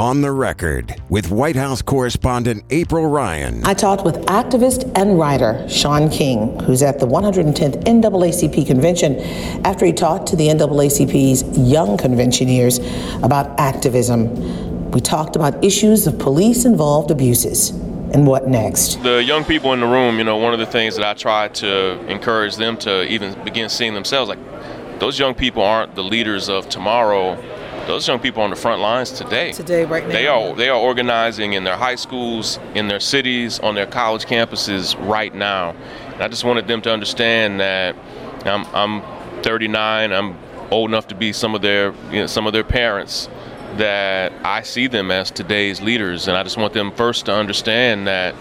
On the Record with White House correspondent April Ryan. I talked with activist and writer Shaun King, who's at the 110th NAACP convention after he talked to the NAACP's young conventioneers about activism. We talked about issues of police involved abuses and what next. The young people in the room, you know, one of the things that I try to encourage them to even begin seeing themselves like those young people aren't the leaders of tomorrow those young people on the front lines today. Today, right now. They are they are organizing in their high schools, in their cities, on their college campuses right now. And I just wanted them to understand that I'm, I'm 39. I'm old enough to be some of their you know, some of their parents. That I see them as today's leaders, and I just want them first to understand that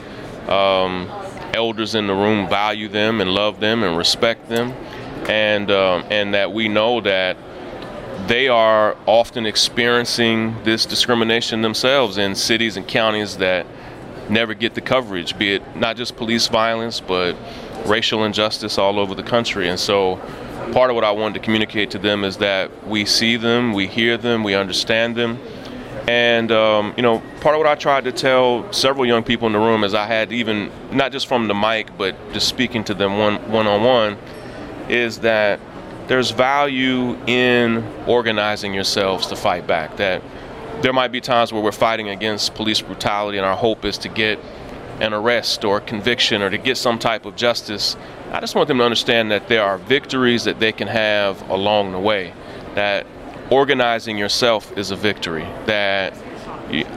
um, elders in the room value them and love them and respect them, and um, and that we know that they are often experiencing this discrimination themselves in cities and counties that never get the coverage, be it not just police violence, but racial injustice all over the country. And so, part of what I wanted to communicate to them is that we see them, we hear them, we understand them. And, um, you know, part of what I tried to tell several young people in the room is I had even, not just from the mic, but just speaking to them one, one on one, is that there's value in organizing yourselves to fight back. That there might be times where we're fighting against police brutality, and our hope is to get an arrest or a conviction or to get some type of justice. I just want them to understand that there are victories that they can have along the way. That organizing yourself is a victory. That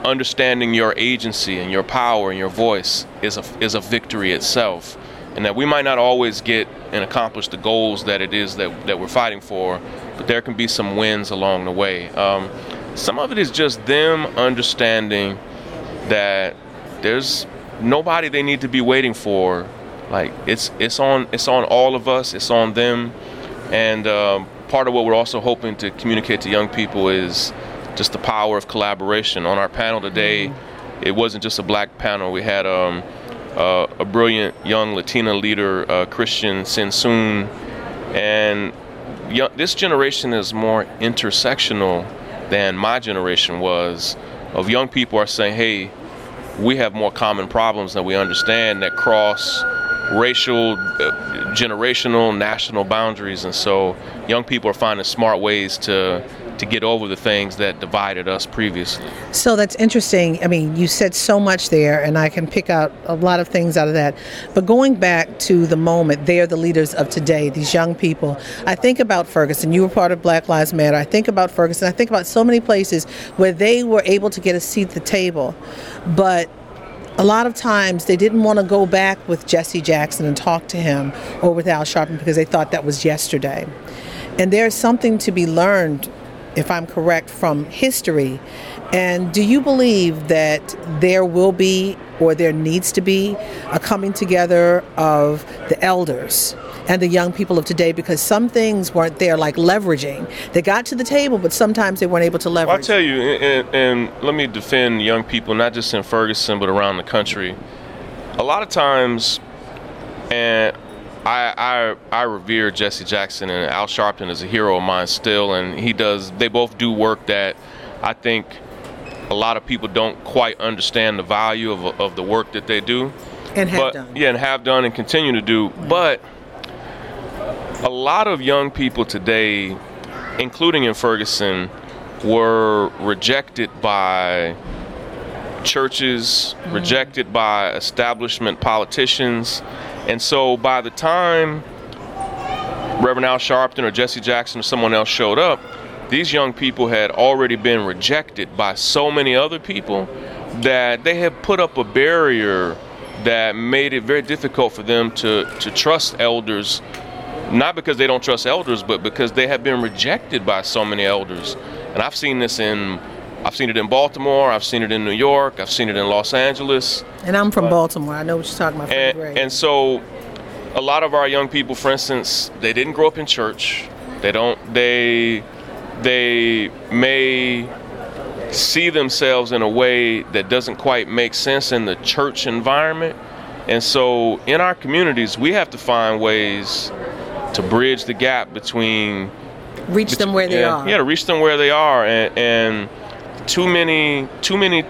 understanding your agency and your power and your voice is a, is a victory itself and that we might not always get and accomplish the goals that it is that, that we're fighting for, but there can be some wins along the way. Um, some of it is just them understanding that there's nobody they need to be waiting for. Like it's it's on it's on all of us. It's on them, and um, part of what we're also hoping to communicate to young people is just the power of collaboration. On our panel today, mm-hmm. it wasn't just a black panel. We had um, uh, a brilliant young Latina leader, uh, Christian Sensoon. And young, this generation is more intersectional than my generation was. Of young people are saying, hey, we have more common problems that we understand that cross racial, uh, generational, national boundaries. And so young people are finding smart ways to to get over the things that divided us previously. So that's interesting. I mean, you said so much there, and I can pick out a lot of things out of that. But going back to the moment, they are the leaders of today, these young people. I think about Ferguson. You were part of Black Lives Matter. I think about Ferguson. I think about so many places where they were able to get a seat at the table, but a lot of times they didn't want to go back with Jesse Jackson and talk to him or with Al Sharpton because they thought that was yesterday. And there's something to be learned if I'm correct, from history. And do you believe that there will be or there needs to be a coming together of the elders and the young people of today because some things weren't there, like leveraging. They got to the table, but sometimes they weren't able to leverage. Well, I'll tell you, and, and let me defend young people, not just in Ferguson, but around the country. A lot of times, and I, I I revere Jesse Jackson and Al Sharpton is a hero of mine still, and he does. They both do work that I think a lot of people don't quite understand the value of, of the work that they do. And have but, done. Yeah, and have done and continue to do. But a lot of young people today, including in Ferguson, were rejected by churches, mm-hmm. rejected by establishment politicians and so by the time Reverend Al Sharpton or Jesse Jackson or someone else showed up, these young people had already been rejected by so many other people that they had put up a barrier that made it very difficult for them to, to trust elders, not because they don't trust elders, but because they have been rejected by so many elders. And I've seen this in I've seen it in Baltimore. I've seen it in New York. I've seen it in Los Angeles. And I'm from Baltimore. I know what you're talking about. And, and so, a lot of our young people, for instance, they didn't grow up in church. They don't. They they may see themselves in a way that doesn't quite make sense in the church environment. And so, in our communities, we have to find ways to bridge the gap between reach them where they yeah, are. Yeah, to reach them where they are, and, and too many too many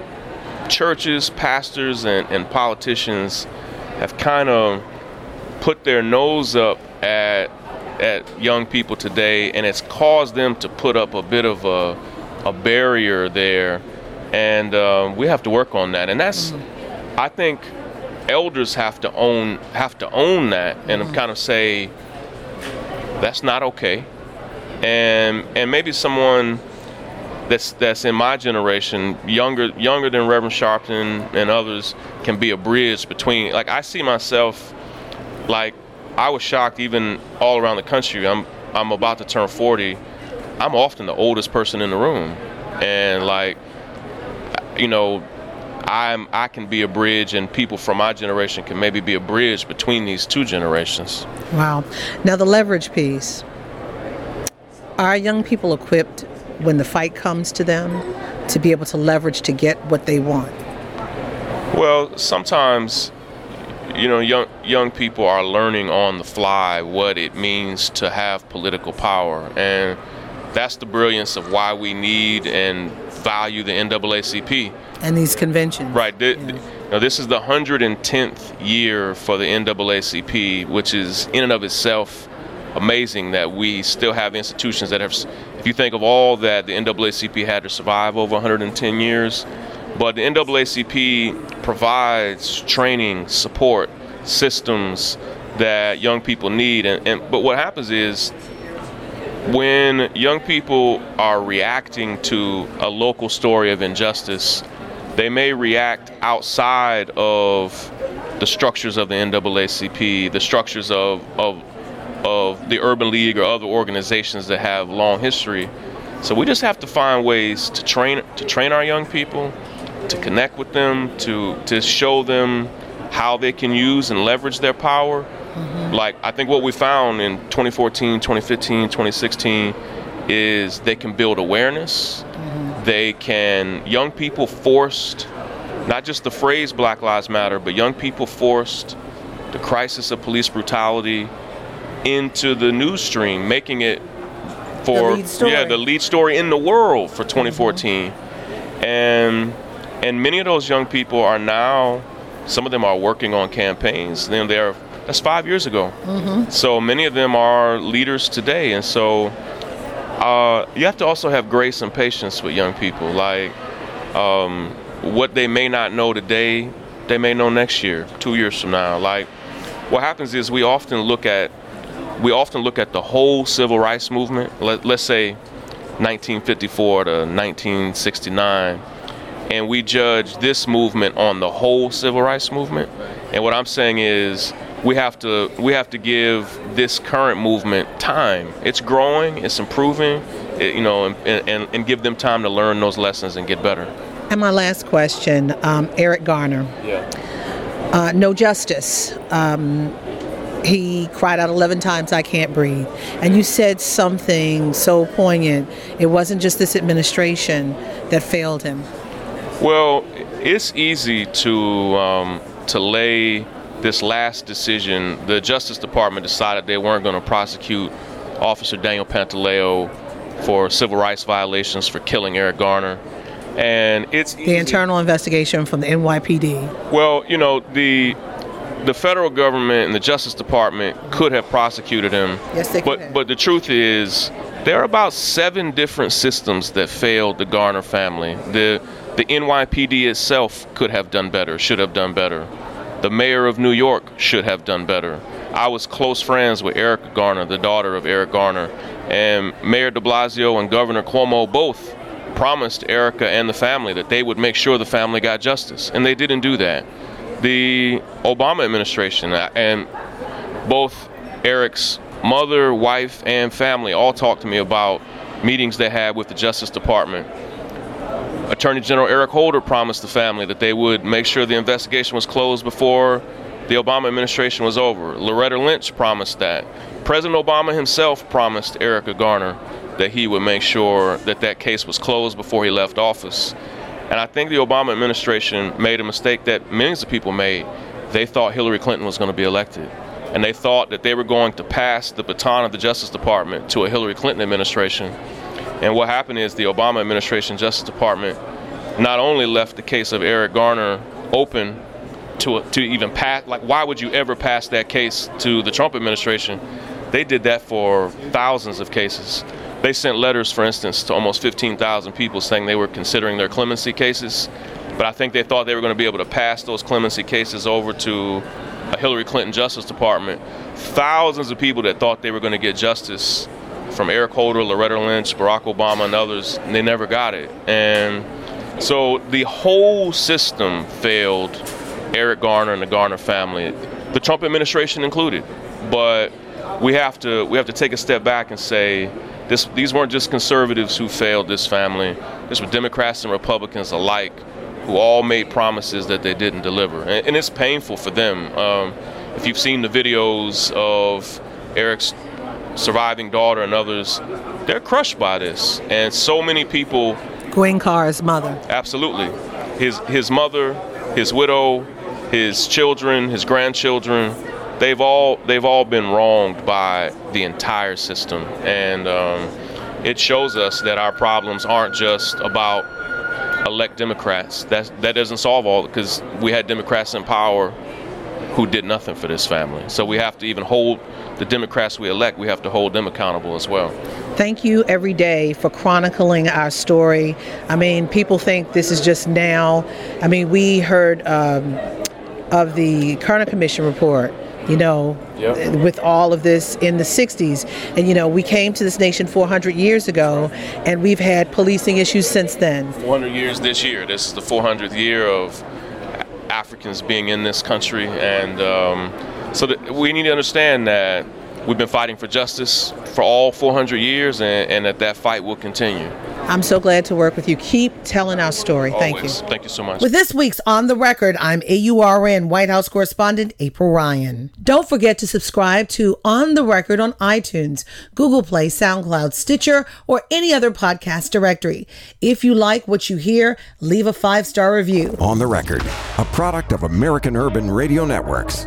churches, pastors, and, and politicians have kind of put their nose up at at young people today, and it's caused them to put up a bit of a a barrier there, and uh, we have to work on that. And that's, mm-hmm. I think, elders have to own have to own that and mm-hmm. kind of say that's not okay, and and maybe someone that's that's in my generation, younger younger than Reverend Sharpton and others, can be a bridge between. Like I see myself, like I was shocked even all around the country. I'm I'm about to turn 40. I'm often the oldest person in the room, and like you know, I'm I can be a bridge, and people from my generation can maybe be a bridge between these two generations. Wow. Now the leverage piece. Are young people equipped when the fight comes to them to be able to leverage to get what they want? Well, sometimes you know young young people are learning on the fly what it means to have political power and that's the brilliance of why we need and value the NAACP and these conventions. Right. The, yeah. now this is the 110th year for the NAACP, which is in and of itself amazing that we still have institutions that have if you think of all that the NAACP had to survive over 110 years, but the NAACP provides training, support, systems that young people need. And, and but what happens is when young people are reacting to a local story of injustice, they may react outside of the structures of the NAACP, the structures of, of of the Urban League or other organizations that have long history. So we just have to find ways to train to train our young people, to connect with them, to to show them how they can use and leverage their power. Mm-hmm. Like I think what we found in 2014, 2015, 2016 is they can build awareness. Mm-hmm. They can young people forced not just the phrase Black Lives Matter, but young people forced the crisis of police brutality into the news stream, making it for yeah the lead story in the world for 2014, mm-hmm. and and many of those young people are now some of them are working on campaigns. Then they're that's five years ago. Mm-hmm. So many of them are leaders today, and so uh, you have to also have grace and patience with young people. Like um, what they may not know today, they may know next year, two years from now. Like what happens is we often look at we often look at the whole civil rights movement, let, let's say 1954 to 1969, and we judge this movement on the whole civil rights movement. And what I'm saying is we have to we have to give this current movement time. It's growing, it's improving, it, you know, and, and, and, give them time to learn those lessons and get better. And my last question, um, Eric Garner. Yeah. Uh, no justice. Um, he cried out 11 times, I can't breathe. And you said something so poignant. It wasn't just this administration that failed him. Well, it's easy to um, to lay this last decision. The Justice Department decided they weren't going to prosecute Officer Daniel Pantaleo for civil rights violations for killing Eric Garner. And it's the easy. internal investigation from the NYPD. Well, you know, the the federal government and the Justice Department could have prosecuted him. Yes, they but, could. But the truth is, there are about seven different systems that failed the Garner family. The the NYPD itself could have done better, should have done better. The mayor of New York should have done better. I was close friends with Erica Garner, the daughter of Eric Garner, and Mayor de Blasio and Governor Cuomo both promised Erica and the family that they would make sure the family got justice, and they didn't do that the Obama administration and both Eric's mother, wife, and family all talked to me about meetings they had with the Justice Department. Attorney General Eric Holder promised the family that they would make sure the investigation was closed before the Obama administration was over. Loretta Lynch promised that. President Obama himself promised Erica Garner that he would make sure that that case was closed before he left office. And I think the Obama administration made a mistake that millions of people made. They thought Hillary Clinton was going to be elected. And they thought that they were going to pass the baton of the Justice Department to a Hillary Clinton administration. And what happened is the Obama administration Justice Department not only left the case of Eric Garner open to to even pass like why would you ever pass that case to the Trump administration? They did that for thousands of cases. They sent letters, for instance, to almost 15,000 people saying they were considering their clemency cases. But I think they thought they were going to be able to pass those clemency cases over to a Hillary Clinton Justice Department. Thousands of people that thought they were going to get justice from Eric Holder, Loretta Lynch, Barack Obama, and others, and they never got it. And so the whole system failed Eric Garner and the Garner family, the Trump administration included. But we have to we have to take a step back and say this, these weren't just conservatives who failed this family. This were Democrats and Republicans alike who all made promises that they didn't deliver. And, and it's painful for them. Um, if you've seen the videos of Eric's surviving daughter and others, they're crushed by this. And so many people. Gwen Carr's mother. Absolutely. His, his mother, his widow, his children, his grandchildren, they've all they've all been wronged by the entire system, and um, it shows us that our problems aren't just about elect Democrats. That that doesn't solve all because we had Democrats in power who did nothing for this family. So we have to even hold the Democrats we elect. We have to hold them accountable as well. Thank you every day for chronicling our story. I mean, people think this is just now. I mean, we heard um, of the Kerner Commission report you know, yep. with all of this in the 60s. And, you know, we came to this nation 400 years ago, and we've had policing issues since then. 400 years this year. This is the 400th year of Africans being in this country. And um, so we need to understand that we've been fighting for justice for all 400 years, and, and that that fight will continue. I'm so glad to work with you. Keep telling our story. Always. Thank you. Thank you so much. With this week's On the Record, I'm AURN White House correspondent April Ryan. Don't forget to subscribe to On the Record on iTunes, Google Play, SoundCloud, Stitcher, or any other podcast directory. If you like what you hear, leave a five star review. On the Record, a product of American Urban Radio Networks.